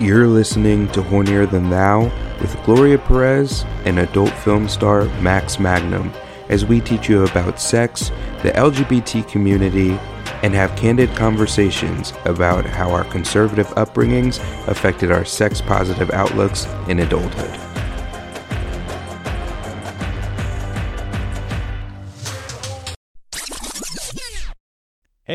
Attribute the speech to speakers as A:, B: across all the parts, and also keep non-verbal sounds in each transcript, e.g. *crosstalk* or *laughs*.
A: You're listening to Hornier Than Thou with Gloria Perez and adult film star Maxxx Magnum as we teach you about sex, the LGBT community, and have candid conversations about how our conservative upbringings affected our sex positive outlooks in adulthood.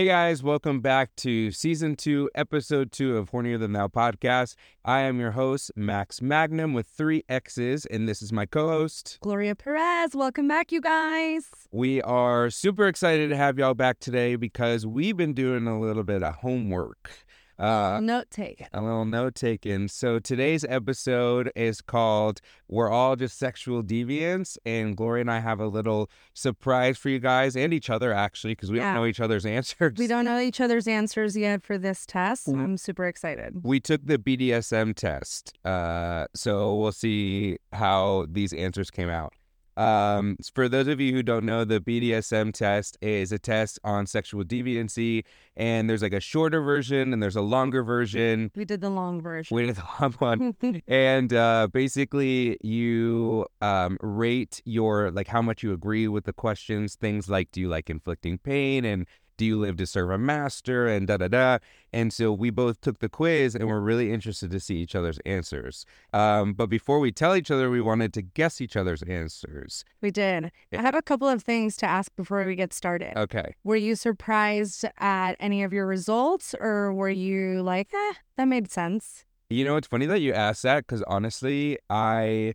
A: Guys, welcome back to season two, episode two of Hornier Than Thou podcast. I am your host, Maxxx Magnum, with three X's, and this is my co host,
B: Gloria Perez. Welcome back, you guys.
A: We are super excited to have y'all back today because we've been doing a little bit of homework.
B: Uh, note take.
A: A little note taken. So today's episode is called We're All Just Sexual Deviants. And Gloria and I have a little surprise for you guys and each other, actually, because we yeah. don't know each other's *laughs* answers.
B: We don't know each other's answers yet for this test. I'm super excited.
A: We took the BDSM test. Uh, so we'll see how these answers came out. Um, for those of you who don't know, the BDSM test is a test on sexual deviancy, and there's like a shorter version and there's a longer version.
B: We did the long version.
A: We did the long one, *laughs* and uh, basically you um, rate your like how much you agree with the questions. Things like do you like inflicting pain and do you live to serve a master? And da da da. And so we both took the quiz and we're really interested to see each other's answers. Um, but before we tell each other we wanted to guess each other's answers.
B: We did. I have a couple of things to ask before we get started.
A: Okay.
B: Were you surprised at any of your results or were you like eh, that made sense?
A: You know it's funny that you asked that because honestly i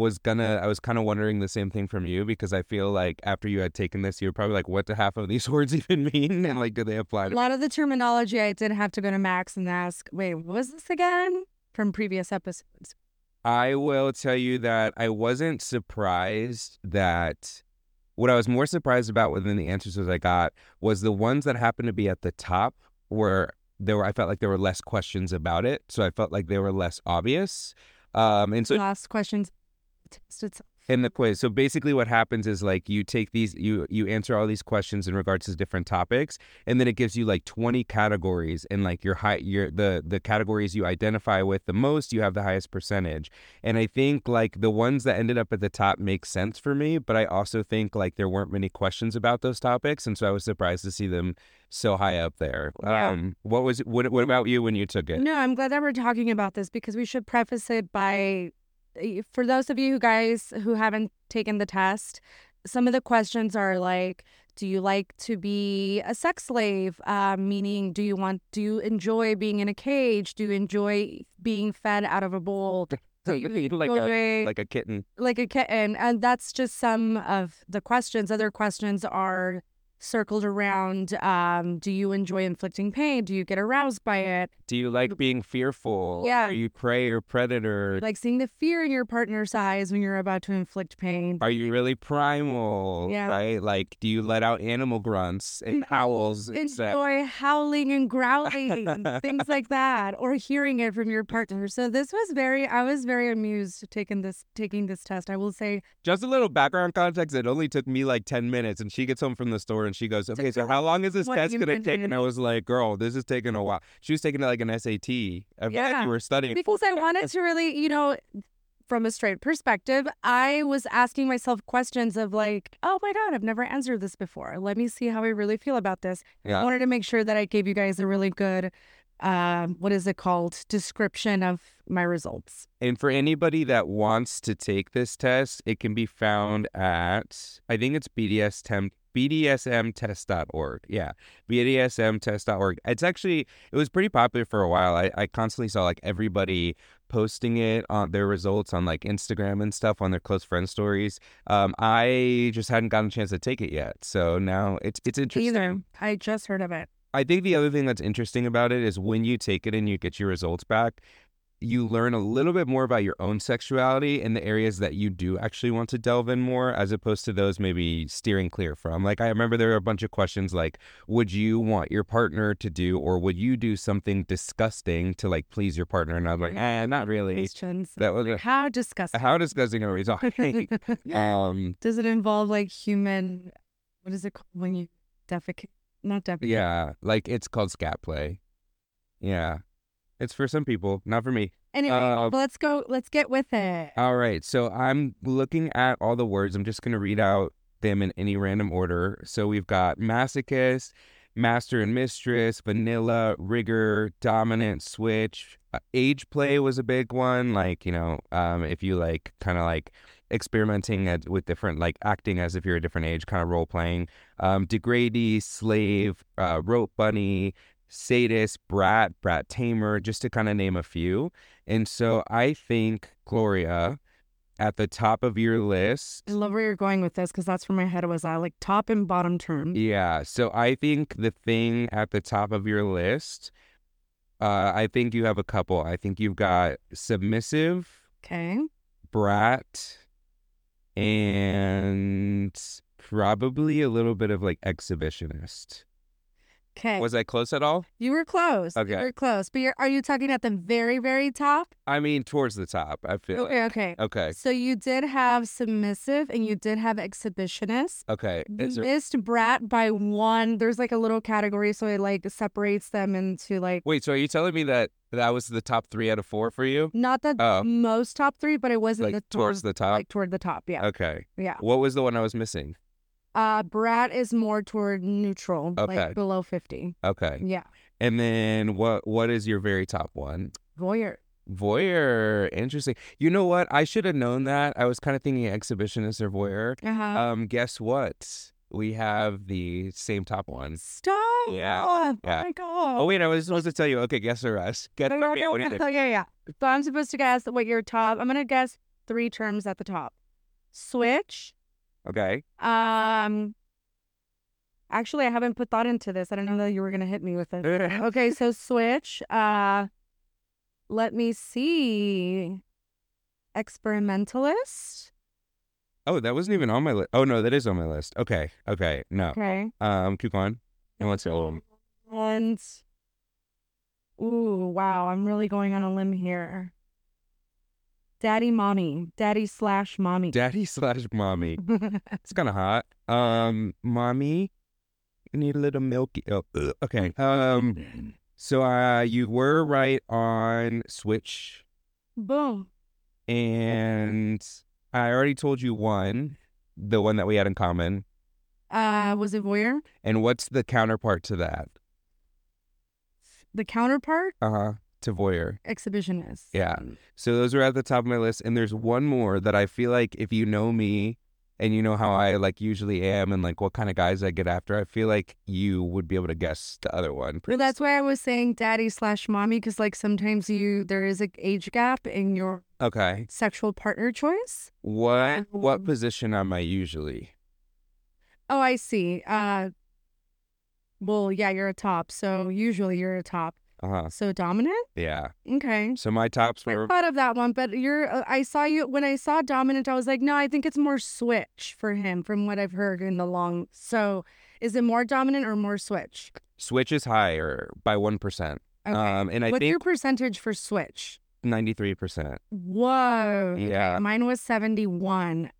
A: was gonna I was kind of wondering the same thing from you because I feel like after you had taken this, you were probably like, what do half of these *laughs* words even mean? And like, do they apply to
B: a lot of the terminology? I did have to go to Maxxx and ask, wait, what was this again from previous episodes?
A: I will tell you that I wasn't surprised that what I was more surprised about within the answers I got was the ones that happened to be at the top were there were I felt like there were less questions about it. So I felt like they were less obvious. Um, and so
B: last questions test itself
A: in the quiz. So basically what happens is like you take these you you answer all these questions in regards to different topics and then it gives you like 20 categories and like your high your the the categories you identify with the most you have the highest percentage. And I think like the ones that ended up at the top make sense for me, but I also think like there weren't many questions about those topics and so I was surprised to see them so high up there. Yeah. Um, what was what, what about you when you took it?
B: No, I'm glad that we're talking about this because we should preface it by for those of you guys who haven't taken the test, some of the questions are like, do you like to be a sex slave? Uh, meaning, do you want, do you enjoy being in a cage? Do you enjoy being fed out of a bowl? *laughs*
A: like, a, like a kitten.
B: Like a kitten. And that's just some of the questions. Other questions are circled around um, do you enjoy inflicting pain? Do you get aroused by it?
A: Do you like being fearful?
B: Yeah.
A: Are you prey or predator?
B: Like seeing the fear in your partner's eyes when you're about to inflict pain.
A: Are you really primal?
B: Yeah.
A: Right? Like, do you let out animal grunts and howls?
B: Enjoy howling and growling, *laughs* things like that, or hearing it from your partner. So this was very, I was very amused taking this taking this test. I will say.
A: Just a little background context. It only took me like ten minutes, and she gets home from the store and she goes, "Okay, so how long is this test gonna take?" And I was like, "Girl, this is taking a while." She was taking it like an SAT. Yeah, you were studying
B: because I wanted to really, you know, from a straight perspective, I was asking myself questions of like, "Oh my god, I've never answered this before. Let me see how I really feel about this." Yeah. I wanted to make sure that I gave you guys a really good uh, what is it called description of my results.
A: And for anybody that wants to take this test, it can be found at I think it's BDS temp bdsmtest.org. Yeah, bdsmtest.org. It's actually it was pretty popular for a while. I, I constantly saw like everybody posting it on their results on like Instagram and stuff on their close friend stories. Um, I just hadn't gotten a chance to take it yet, so now it's it's interesting.
B: Either I just heard of it.
A: I think the other thing that's interesting about it is when you take it and you get your results back, you learn a little bit more about your own sexuality in the areas that you do actually want to delve in more as opposed to those maybe steering clear from. Like I remember there were a bunch of questions like would you want your partner to do or would you do something disgusting to like please your partner and I was like, "Eh, not really."
B: Questions. That was *laughs* how disgusting.
A: How disgusting are we talking? *laughs* *laughs*
B: um Does it involve like human what is it called when you defecate? Not defecate.
A: Yeah, like it's called scat play. Yeah. It's for some people, not for me.
B: Anyway,
A: Uh,
B: let's go. Let's get with it.
A: All right. So I'm looking at all the words. I'm just going to read out them in any random order. So we've got masochist, master and mistress, vanilla, rigger, dominant, switch. Uh, age play was a big one. Like, you know, um, if you like kind of like experimenting at, with different, like acting as if you're a different age, kind of role playing. Um, degradee, slave, uh, rope bunny, sadist, brat, brat tamer, just to kind of name a few. And so I think, Gloria, at the top of your list,
B: I love where you're going with this because that's where my head was at, like top and bottom term.
A: yeah. So I think the thing at the top of your list, uh, I think you have a couple. I think you've got submissive,
B: Okay.
A: brat, and probably a little bit of like exhibitionist.
B: Okay.
A: Was I close at all?
B: you were close.
A: Okay.
B: You were close. But you're, are you talking at the very, very top?
A: I mean, towards the top. I feel.
B: Oh, okay. Eh, okay.
A: Okay.
B: So you did have submissive and you did have exhibitionist.
A: Okay.
B: You
A: Is there-
B: missed brat by one. There's like a little category, so it like separates them into like
A: Wait. So are you telling me that that was the top three out of four for you?
B: not the
A: Oh.
B: most top three, but it wasn't
A: Like
B: the
A: towards the top.
B: like toward the top. Yeah.
A: Okay.
B: Yeah.
A: What was the one I was missing?
B: Uh, brat is more toward neutral,
A: Okay.
B: like below fifty.
A: Okay.
B: Yeah.
A: And then what? What is your very top one?
B: Voyeur.
A: Voyeur. Interesting. You know what? I should have known that. I was kind of thinking exhibitionist or voyeur.
B: Uh huh.
A: Um. Guess what? We have the same top one.
B: Stop.
A: yeah,
B: Oh
A: yeah.
B: my god.
A: Oh wait, I was supposed to tell you. Okay, guess the rest. *laughs* Get
B: Okay, okay,
A: yeah, what do you think?
B: okay, yeah. So I'm supposed to guess what your top. I'm gonna guess three terms at the top. Switch.
A: Okay.
B: Um. Actually, I haven't put thought into this. I didn't know that you were gonna hit me with it. *laughs* Okay, so switch. Uh, let me see. Experimentalist.
A: Oh, that wasn't even on my list. Oh no, that is on my list. Okay. Okay. No.
B: Okay.
A: Um. Keep going. And let's go.
B: And ooh, wow, I'm really going on a limb here. Daddy, mommy, daddy slash mommy. *laughs*
A: Daddy slash mommy. *laughs* It's kind of hot. Um, mommy, you need a little milky. Oh, ugh, okay. Um, so uh, you were right on Switch,
B: Boom.
A: and I already told you one, the one that we had in common.
B: Uh, was it voyeur?
A: And what's the counterpart to that?
B: The counterpart,
A: Uh huh. To voyeur.
B: exhibitionist.
A: Yeah. So those are at the top of my list, and there's one more that I feel like if you know me. And you know how I like usually am, and like what kind of guys I get after. I feel like you would be able to guess the other one.
B: Well, that's why I was saying daddy slash mommy because like sometimes you there is an age gap in your
A: Okay.
B: sexual partner choice.
A: What what
B: Um,
A: position am I usually?
B: Oh, I see. Uh, well, yeah, you're a top, so usually you're a top.
A: Uh huh.
B: So dominant.
A: Yeah.
B: Okay.
A: So my tops
B: I
A: were
B: thought of that one, but you're. Uh, I saw you when I saw dominant. I was like, no, I think it's more switch for him, from what I've heard in the long. So, is it more dominant or more switch?
A: switch is higher by one percent.
B: Okay.
A: Um, and I
B: What's
A: think
B: your percentage for switch?
A: ninety three percent.
B: Whoa.
A: Yeah.
B: Mine was seventy one.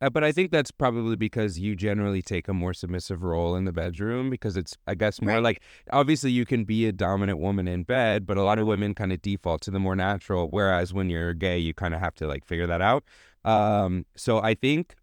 A: Uh, but I think that's probably because you generally take a more submissive role in the bedroom because it's, I guess, more
B: Right.
A: like obviously you can be a dominant woman in bed, but a lot of women kind of default to the more natural. Whereas when you're gay, you kind of have to like figure that out. Um, so I think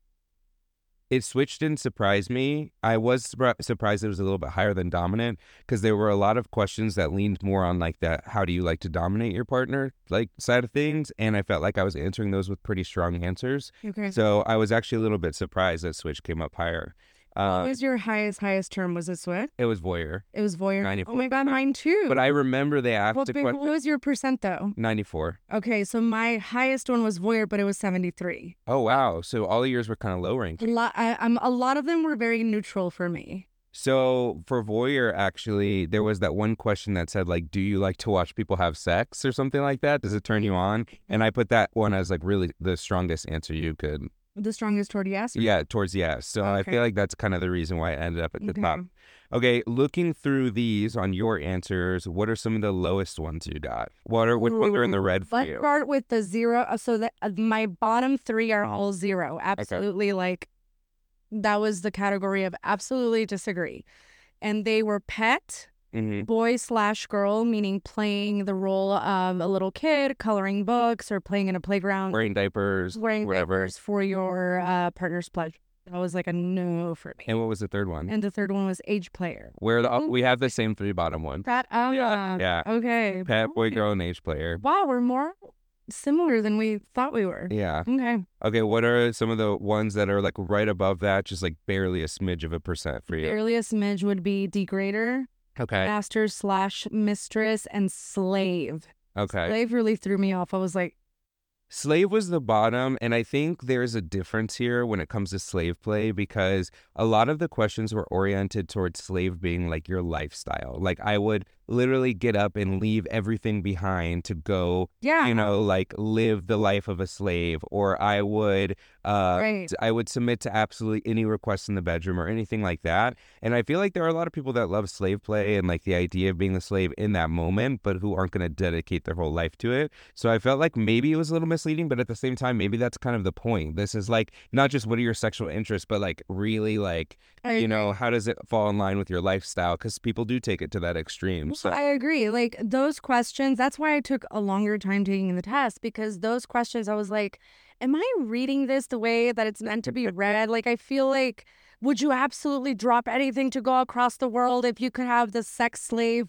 A: it switched didn't surprise me. I was surpri- surprised it was a little bit higher than dominant because there were a lot of questions that leaned more on like that how do you like to dominate your partner like side of things, and I felt like I was answering those with pretty strong answers.
B: Okay.
A: So I was actually a little bit surprised that Switch came up higher.
B: What
A: Uh,
B: was your highest highest term? Was it switch?
A: it was voyeur,
B: It was voyeur.
A: 94.
B: Oh my god, mine too.
A: but I remember they asked
B: Well, but
A: question.
B: what was your percent though?
A: Ninety-four.
B: Okay, so my highest one was voyeur, but it was seventy three.
A: Oh wow! So all the years were kind of low ranked.
B: A lot, I, I'm a lot of them were very neutral for me.
A: So for voyeur, actually, there was that one question that said like, "Do you like to watch people have sex or something like that? Does it turn you on?" And I put that one as like really the strongest answer you could.
B: The strongest toward yes.
A: Yeah, towards yes. So I feel like that's kind of the reason why I ended up at the
B: Okay.
A: top. Okay, looking through these on your answers, what are some of the lowest ones you got? What are which ones are in the red for
B: Let's
A: you?
B: start with the zero. uh, So that uh, my bottom three are all zero. Absolutely, like that was the category of absolutely disagree, and they were pet,
A: hmm
B: boy slash girl, meaning playing the role of a little kid, coloring books, or playing in a playground,
A: Wearing diapers,
B: wearing
A: whatever.
B: diapers for your uh, partner's pleasure. That was like a no for me.
A: And what was the third one?
B: And the third one was age player.
A: Where the, we have the same three bottom ones.
B: That oh yeah,
A: Yeah.
B: okay.
A: Pet, boy, girl, and age player.
B: Wow, we're more similar than we thought we were.
A: Yeah.
B: Okay.
A: Okay. What are some of the ones that are like right above that, just like barely a smidge of a percent for you?
B: Barely a smidge would be degrader,
A: Okay.
B: master slash mistress, and slave.
A: Okay.
B: Slave really threw me off. I was like,
A: Slave was the bottom, and I think there's a difference here when it comes to slave play because a lot of the questions were oriented towards slave being like your lifestyle. Like I would literally get up and leave everything behind to go,
B: yeah,
A: you know, like live the life of a slave, or I would, uh,
B: right.
A: I would submit to absolutely any request in the bedroom or anything like that. And I feel like there are a lot of people that love slave play and like the idea of being the slave in that moment, but who aren't going to dedicate their whole life to it. So I felt like maybe it was a little misleading, but at the same time, maybe that's kind of the point. This is like not just what are your sexual interests, but like really like,
B: I
A: you know, how does it fall in line with your lifestyle? Because people do take it to that extreme. So
B: I agree. Like those questions, that's why I took a longer time taking the test because those questions, I was like, am I reading this the way that it's meant to be read? Like, I feel like, would you absolutely drop anything to go across the world if you could have the sex slave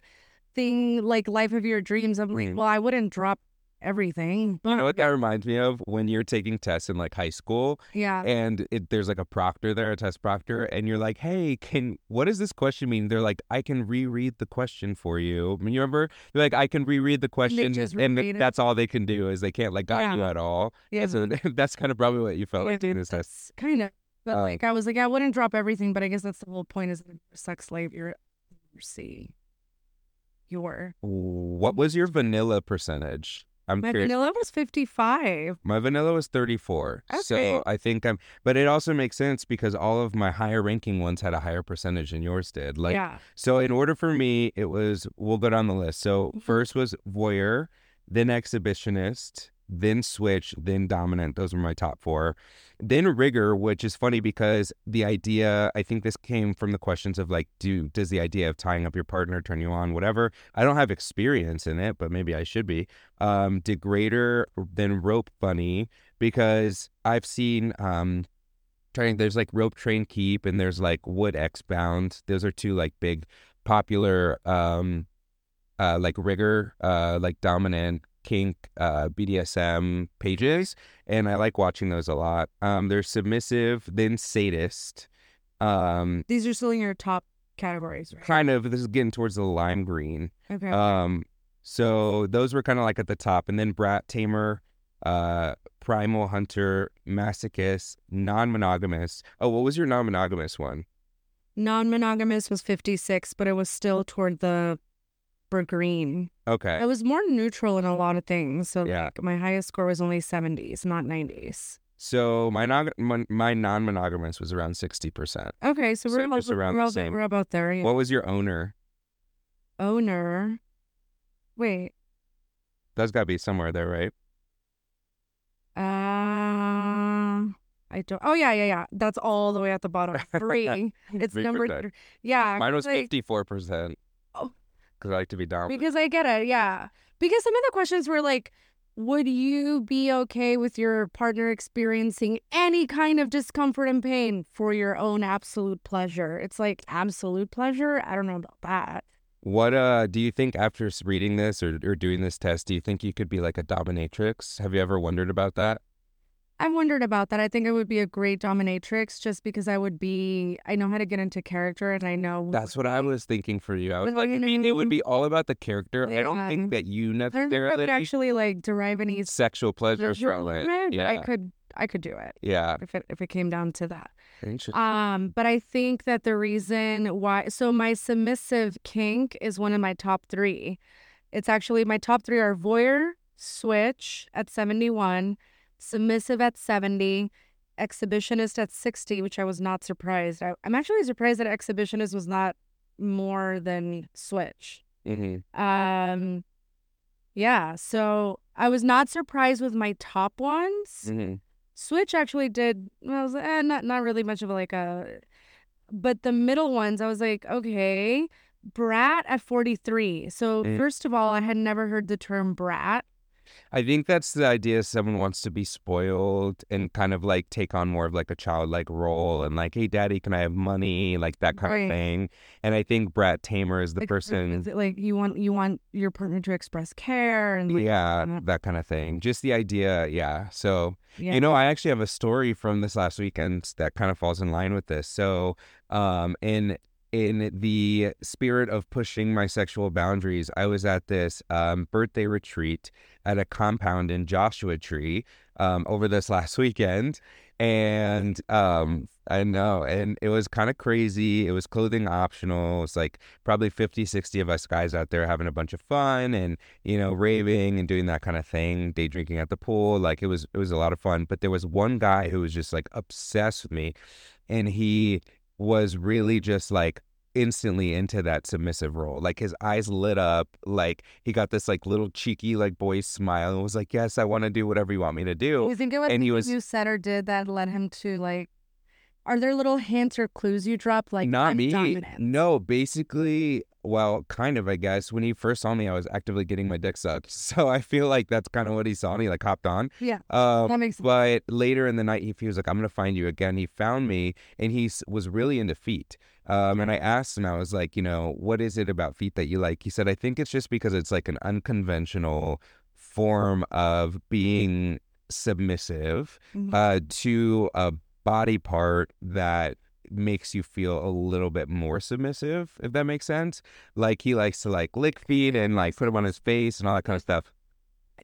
B: thing, like life of your dreams? I'm like,
A: Mm.
B: well, I wouldn't drop everything.
A: you know what that reminds me of when you're taking tests in like high school
B: Yeah.
A: and it, there's like a proctor there, a test proctor, and you're like, "Hey, can what does this question mean?" They're like, "I can reread the question for you." I mean, you remember? They're like, "I can reread the question," and
B: it.
A: that's all they can do is they can't like guide
B: Yeah.
A: you at all.
B: Yeah.
A: So *laughs* that's kind of probably what you felt like taking this test.
B: Kind of. But
A: Um,
B: like, I was like, I wouldn't drop everything, but I guess that's the whole point is you're sex slave. You're, see, you're.
A: What was your vanilla percentage? I'm
B: My
A: curious.
B: vanilla was 55.
A: My vanilla was 34.
B: Okay.
A: So I think I'm, but it also makes sense because all of my higher ranking ones had a higher percentage than yours did. Like,
B: yeah.
A: So in order for me, it was we'll go down the list. So
B: Mhm.
A: first was voyeur, then exhibitionist, then switch, then dominant. Those were my top four. Then rigger, which is funny because the idea I think this came from the questions of like, do does the idea of tying up your partner turn you on, whatever. I don't have experience in it, but maybe I should be. Um, degrader, then rope bunny, because I've seen um trying there's like rope train keep and there's like wood x bound those are two like big popular um uh like rigger uh like dominant kink uh bdsm pages and i like watching those a lot um there's submissive then sadist um
B: These are still in your top categories, right?
A: kind of this is getting towards the lime green
B: Okay.
A: um, so those were kind of like at the top, and then Brat Tamer, uh, Primal Hunter, Masochist, Non-Monogamous. Oh, what was your non-monogamous one?
B: Non monogamous was 56, but it was still toward the for green.
A: Okay,
B: I was more neutral in a lot of things. So
A: Yeah.
B: like, my highest score was only 70s, not 90s.
A: so my non my, my non-monogamous was around sixty percent.
B: Okay, so we're,
A: So around
B: we're,
A: the same.
B: we're about there. Yeah.
A: What was your owner?
B: Owner. Wait.
A: That's got to be somewhere there, right?
B: Uh, I don't. Oh yeah, yeah, yeah. That's all the way at the bottom. *laughs* Three. It's
A: Three
B: number.
A: percent.
B: Th- yeah.
A: Mine was
B: like-
A: fifty-four percent. Because I like to be dominant.
B: Because I get it, yeah. Because some of the questions were like, would you be okay with your partner experiencing any kind of discomfort and pain for your own absolute pleasure? It's like absolute pleasure? I don't know about that.
A: What uh do you think after reading this or, or doing this test, do you think you could be like a dominatrix? Have you ever wondered about that?
B: I wondered about that. I think I would be a great dominatrix just because I would be, I know how to get into character and I know.
A: That's what I was thinking for you. I was like, I mean, it would be all about the character. I don't think that you
B: I I
A: necessarily
B: would actually like derive any
A: sexual pleasure from it.
B: I could, I could do it
A: yeah.
B: if it if it came down to that.
A: Interesting.
B: Um, but I think that the reason why so my submissive kink is one of my top three. It's actually my top three are voyeur, switch at 71, submissive at 70, exhibitionist at 60, which I was not surprised. I, I'm actually surprised that exhibitionist was not more than switch.
A: hmm
B: Um yeah, so I was not surprised with my top ones.
A: hmm
B: Switch actually did. I was eh, not not really much of like a, but the middle ones, I was like, okay, brat at 43. So,
A: Mm.
B: first of all, I had never heard the term brat.
A: I think that's the idea. Someone wants to be spoiled and kind of like take on more of like a childlike role and like, hey, daddy, can I have money? Like that kind
B: Right.
A: of thing. And I think Brat Tamer is the
B: Like,
A: person.
B: is like you want you want your partner to express care and like,
A: Yeah,
B: kinda-
A: that kind of thing. Just the idea. Yeah. So,
B: yeah.
A: you know, I actually have a story from this last weekend that kind of falls in line with this. So, um, in in the spirit of pushing my sexual boundaries, I was at this um, birthday retreat at a compound in Joshua Tree um, over this *laughs* last weekend. And um, I know, and it was kind of crazy. It was clothing optional. It's like probably 50, 60 of us guys out there having a bunch of fun and, you know, raving and doing that kind of thing, day drinking at the pool. Like it was, it was a lot of fun. But there was one guy who was just like obsessed with me. And he was really just like instantly into that submissive role. Like his eyes lit up, like he got this like little cheeky like boy smile and was like, "Yes, I want to do whatever you want me to do."
B: you think it was
A: and he was-
B: you said or did that led him to like are there little hints or clues you drop like
A: Not me.
B: dominant?
A: No, basically, well, kind of, I guess. When he first saw me, I was actively getting my dick sucked. *laughs* So I feel like that's kind of what he saw and he like hopped on.
B: Yeah.
A: Um,
B: That makes sense.
A: But later in the night, he, he was like, I'm going to find you again. He found me and he was really into feet. Um, and I asked him, I was like, you know, what is it about feet that you like? He said, I think it's just because it's like an unconventional form of being submissive
B: Mhm.
A: uh, to a body part that makes you feel a little bit more submissive, if that makes sense. Like he likes to like lick feet and like put them on his face and all that kind of stuff.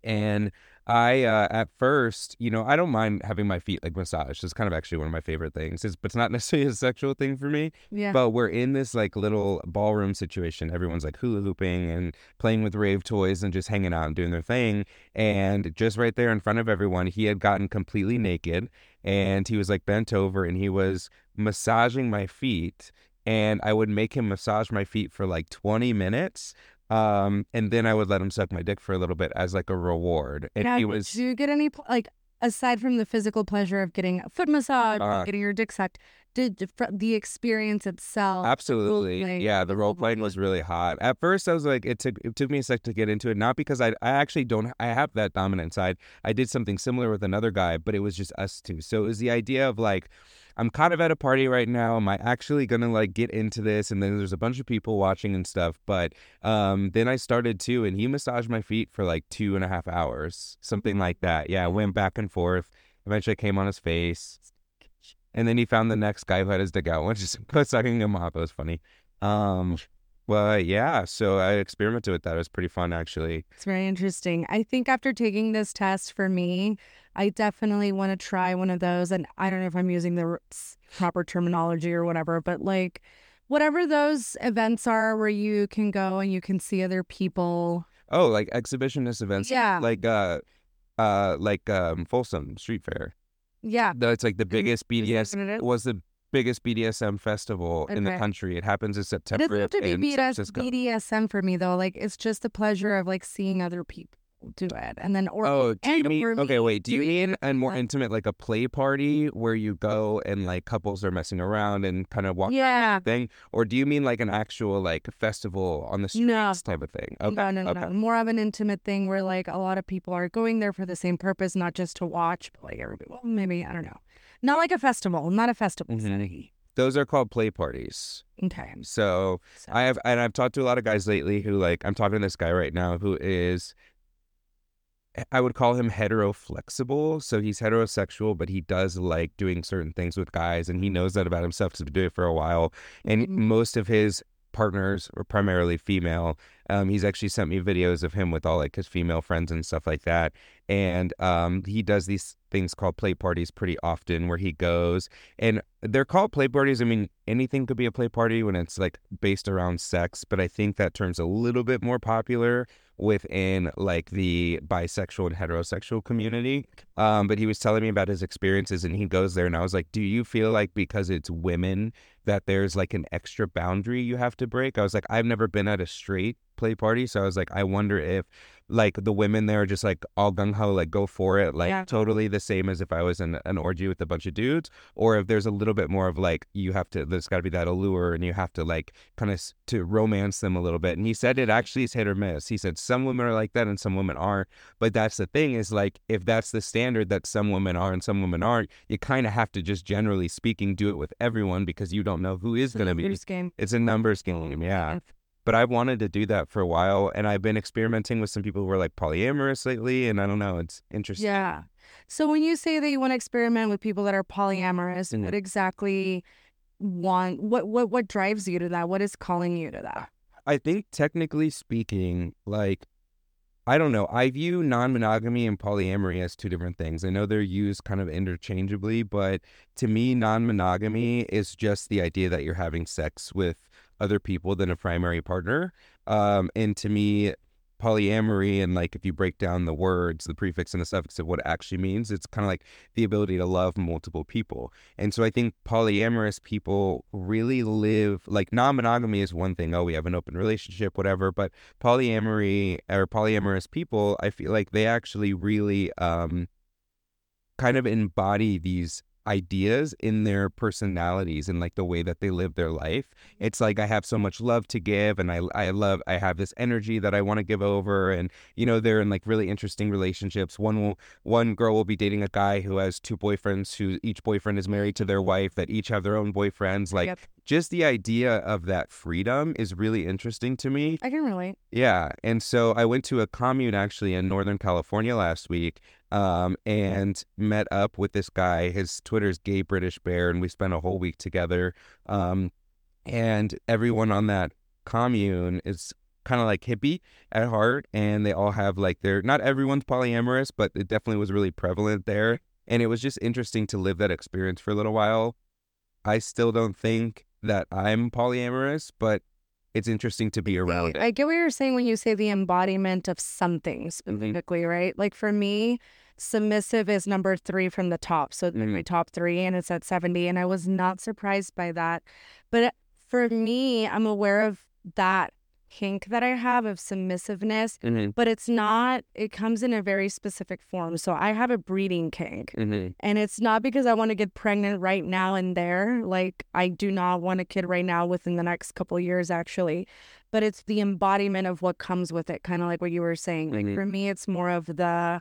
A: And I, uh, at first, you know, I don't mind having my feet like massaged. It's kind of actually one of my favorite things. It's, but it's not *laughs* necessarily a sexual thing for me.
B: yeah.
A: But we're in this like little ballroom situation. Everyone's like hula hooping and playing with rave toys and just hanging out and doing their thing. And just right there in front of everyone, he had gotten completely naked and he was like bent over and he was massaging my feet. And I would make him massage my feet for like 20 minutes. Um, and then I would let him suck my dick for a little bit as like a reward. And
B: Now,
A: he was.
B: Do you get any like aside from the physical pleasure of getting a foot massage,
A: Uh-huh.
B: getting your dick sucked? Did the, experience itself?
A: Absolutely. Yeah, the role playing was really hot. At first I was like it took it took me a sec to get into it, not because I I actually don't I have that dominant side. I did something similar with another guy, but it was just us two. So it was the idea of like I'm kind of at a party right now. Am I actually gonna like get into this? And then there's a bunch of people watching and stuff. But um then I started too, and he massaged my feet for like two and a half hours, something like that. Yeah, went back and forth. Eventually came on his face. And then he found the next guy who had his dick out, *laughs* which is sucking him off. It was funny. Um, well, yeah. So I experimented with that. It was pretty fun, actually.
B: It's very interesting. I think after taking this test for me, I definitely want to try one of those. And I don't know if I'm using the proper terminology or whatever, but like whatever those events are where you can go and you can see other people.
A: Oh, like exhibitionist events.
B: Yeah.
A: Like uh, uh, like um, Folsom Street Fair.
B: Yeah.
A: That's like the biggest
B: Is that
A: BDS. Was the biggest BDSM festival in the country. It happens in
B: It
A: September.
B: doesn't have to be BDS, BDSM for me though. Like it's just the pleasure of like seeing other people do it, and then or
A: Oh, do you mean okay? Wait, do you mean a more
B: uh,
A: intimate, like a play party where you go and like couples are messing around and kind of walk
B: yeah.
A: thing, or do you mean like an actual like festival on the streets
B: No.
A: type of thing? Okay,
B: No, no, no,
A: okay.
B: no. More of an intimate thing where like a lot of people are going there for the same purpose, not just to watch, but like everybody. Well, maybe I don't know. Not like a festival, not a festival
A: Mhm. Those are called play parties.
B: Okay.
A: So
B: So,
A: I have, and I've talked to a lot of guys lately who like I'm talking to this guy right now who is. I would call him hetero-flexible. So he's heterosexual, but he does like doing certain things with guys, and he knows that about himself because he's been doing it for a while. And
B: Mhm.
A: most of his partners are primarily female. Um, he's actually sent me videos of him with all like his female friends and stuff like that. And um, he does these things called play parties pretty often where he goes and they're called play parties. I mean, anything could be a play party when it's like based around sex, but I think that term's a little bit more popular within like the bisexual and heterosexual community. Um, but he was telling me about his experiences and he goes there and I was like, Do you feel like because it's women that there's like an extra boundary you have to break? I was like, I've never been at a straight play party. So I was like, I wonder if like the women there are just like all gung ho, like go for it, like
B: Yeah.
A: totally the same as if I was in an orgy with a bunch of dudes, or if there's a little bit more of like you have to, there's got to be that allure, and you have to like kind of to romance them a little bit. And he said it actually is hit or miss. He said some women are like that and some women aren't. But that's the thing is like if that's the standard that some women are and some women aren't, you kind of have to just generally speaking do it with everyone because you don't know who is going *laughs* to be.
B: Numbers game.
A: It's a numbers game, yeah. But I've wanted to do that for a while, and I've been experimenting with some people who are like polyamorous lately, and I don't know, it's interesting.
B: Yeah. So when you say that you want to experiment with people that are polyamorous,
A: Mhm.
B: what exactly want what what what drives you to that? What is calling you to that?
A: I think technically speaking, like I don't know, I view non-monogamy and polyamory as two different things. I know they're used kind of interchangeably, but to me, non-monogamy is just the idea that you're having sex with other people than a primary partner. Um, and to me, polyamory and like if you break down the words, the prefix and the suffix of what it actually means, it's kind of like the ability to love multiple people. And so I think polyamorous people really live like non monogamy is one thing. Oh, we have an open relationship, whatever. But polyamory or polyamorous people, I feel like they actually really um, kind of embody these ideas in their personalities and like the way that they live their life. Mm-hmm. It's like I have so much love to give and I I love I have this energy that I want to give over and you know they're in like really interesting relationships. One will one girl will be dating a guy who has two boyfriends who each boyfriend is married to their wife that each have their own boyfriends like
B: Yep.
A: just the idea of that freedom is really interesting to me.
B: I can relate.
A: Yeah. And so I went to a commune actually in Northern California last week um, and met up with this guy. His Twitter's Gay British Bear, and we spent a whole week together. Um, and everyone on that commune is kind of like hippie at heart, and they all have like their, not everyone's polyamorous, but it definitely was really prevalent there. And it was just interesting to live that experience for a little while. I still don't think that I'm polyamorous, but it's interesting to be around.
B: I get what you're saying when you say the embodiment of something specifically, right? Like for me, submissive is number three from the top. So it's
A: Mhm.
B: my top three and it's at 70. And I was not surprised by that. But for me, I'm aware of that kink that I have of submissiveness,
A: Mm-hmm.
B: but it's not, it comes in a very specific form. So I have a breeding kink.
A: Mm-hmm.
B: And it's not because I want to get pregnant right now and there. Like I do not want a kid right now within the next couple years actually. But it's the embodiment of what comes with it, kind of like what you were saying. Like
A: Mhm.
B: for me it's more of the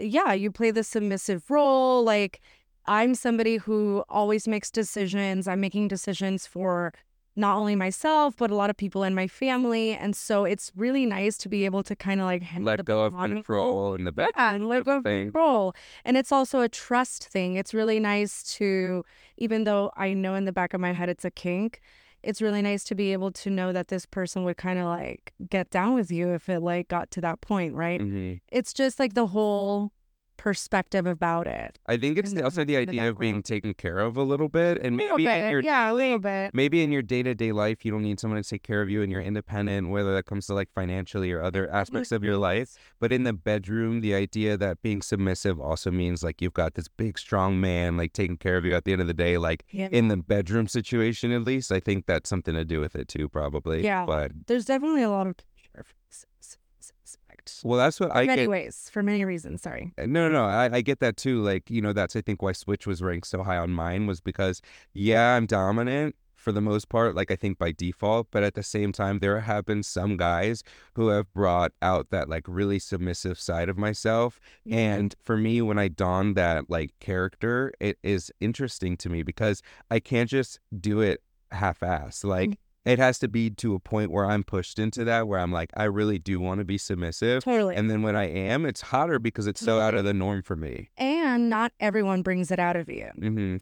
B: yeah, you play the submissive role. Like I'm somebody who always makes decisions. I'm making decisions for not only myself, but a lot of people in my family. And so it's really nice to be able to kind of like
A: Let go of control in the back.
B: yeah, and let go of
A: thing.
B: control. And it's also a trust thing. It's really nice to, even though I know in the back of my head it's a kink, it's really nice to be able to know that this person would kind of like get down with you if it like got to that point, right?
A: hmm
B: It's just like the whole perspective about it.
A: I think it's the- also the idea of being taken care of a little bit, and maybe
B: bit.
A: your
B: Yeah, a little bit.
A: maybe in your day to day life you don't need someone to take care of you, and you're independent, whether that comes to like financially or other aspects of your life. But in the bedroom, the idea that being submissive also means like you've got this big strong man like taking care of you at the end of the day, like
B: Yeah.
A: in the bedroom situation at least. I think that's something to do with it too, probably.
B: Yeah.
A: But
B: There's definitely a lot of.
A: Well, that's what I
B: many
A: get.
B: ways, for many reasons. Sorry.
A: Uh, no, no, no. I, I get that too. Like, you know, that's I think why Switch was ranked so high on mine was because, yeah, I'm dominant for the most part, like I think by default, but at the same time, there have been some guys who have brought out that like really submissive side of myself. And for me, when I don that like character, it is interesting to me because I can't just do it half assed. Like, mm. It has to be to a point where I'm pushed into that, where I'm like, I really do want to be submissive.
B: Totally.
A: And then when I am, it's hotter because it's so out of the norm for me.
B: and not everyone brings it out of you.
A: hmm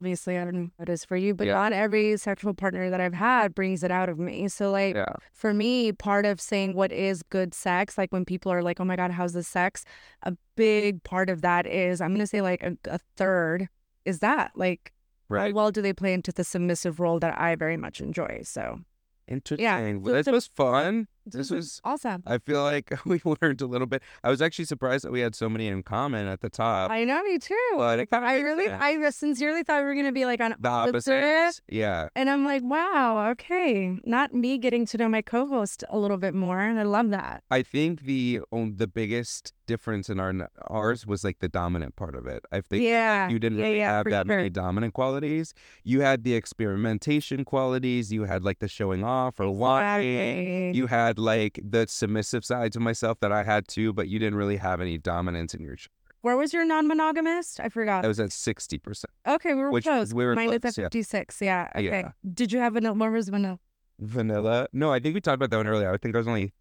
B: Obviously, I don't know what it is for you, but
A: Yeah.
B: not every sexual partner that I've had brings it out of me. So, like,
A: Yeah.
B: for me, part of saying what is good sex, like when people are like, oh my God, how's this sex? A big part of that is, I'm going to say like a, a third is that. Like, how
A: Right.
B: well do they play into the submissive role that I very much enjoy? So,
A: Interesting.
B: Yeah.
A: Well,
B: So
A: this
B: the-
A: was fun. This was
B: awesome.
A: I feel like *laughs* we learned a little bit. I was actually surprised that we had so many in common at the top.
B: I know me too.
A: but
B: I really,
A: sense.
B: I sincerely thought we were gonna be like on
A: the
B: opposite.
A: Yeah.
B: And I'm like, wow, okay. Not me getting to know my co-host a little bit more, and I love that.
A: I think the on- the biggest difference in our ours was like the dominant part of it. I think
B: yeah,
A: you didn't
B: yeah,
A: really
B: yeah,
A: have that
B: sure.
A: many dominant qualities. You had the experimentation qualities. You had like the showing off or.
B: Exactly.
A: You had like the submissive side to myself that I had too, but you didn't really have any dominance in your. ch-
B: Where was your non-monogamist? I forgot.
A: I was at sixty percent.
B: okay, we were
A: which
B: close.
A: we were
B: Mine was
A: close,
B: at
A: yeah.
B: 56. Yeah. Okay.
A: Yeah.
B: Did you have vanilla? What was vanilla?
A: Vanilla? No, I think we talked about that one earlier. I think I was only.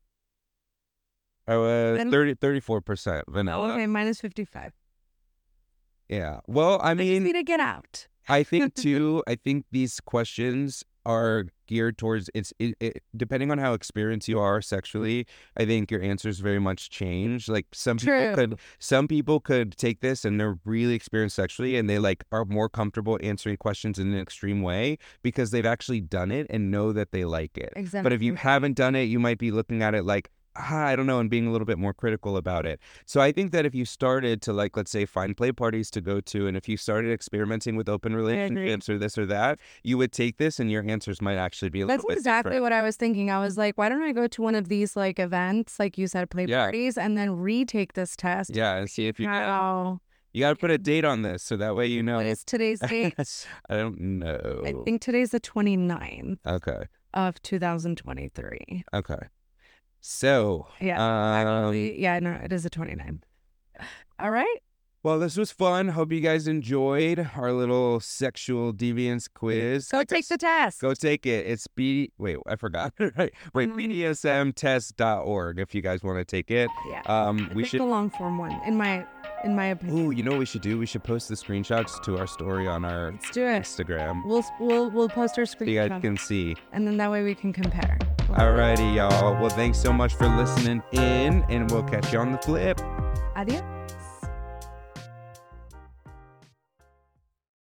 A: I was 30, 34% vanilla.
B: Okay, 55.
A: Yeah. Well, I mean, I
B: need to get out.
A: I think *laughs* too. I think these questions are geared towards it's it, it, depending on how experienced you are sexually. I think your answers very much change. Like some
B: True.
A: people could, some people could take this and they're really experienced sexually, and they like are more comfortable answering questions in an extreme way because they've actually done it and know that they like it.
B: Exactly.
A: But if you haven't done it, you might be looking at it like, ah, I don't know, and being a little bit more critical about it. So I think that if you started to like, let's say, find play parties to go to, and if you started experimenting with open relationships or this or that, you would take this, and your answers might actually be a
B: That's
A: little bit
B: exactly
A: different.
B: what I was thinking. I was like, why don't I go to one of these like events, like you said, play
A: Yeah.
B: parties, and then retake this test?
A: Yeah, and see if you
B: Wow.
A: you got to put a date on this, so that way you know.
B: What is today's date? *laughs*
A: I don't know.
B: I think today's the 29th
A: Okay.
B: of 2023.
A: Okay. So,
B: Yeah.
A: um,
B: Actually, yeah, no, it is a 29. All right.
A: well, this was fun. Hope you guys enjoyed our little sexual deviance quiz.
B: Go take the test.
A: Go take it. It's B. Wait, I forgot. *laughs* right. Wait,
B: Mhm.
A: BDSMtest.org if you guys want to take it.
B: Yeah.
A: Um, we should.
B: the long form one, in my in my opinion.
A: Ooh, you know what we should do? We should post the screenshots to our story on our
B: Let's do it.
A: Instagram.
B: We'll we'll we'll post our
A: So you guys can see.
B: and then that way we can compare.
A: Alrighty, y'all. Well, thanks so much for listening in, and we'll catch you on the flip.
B: Adios.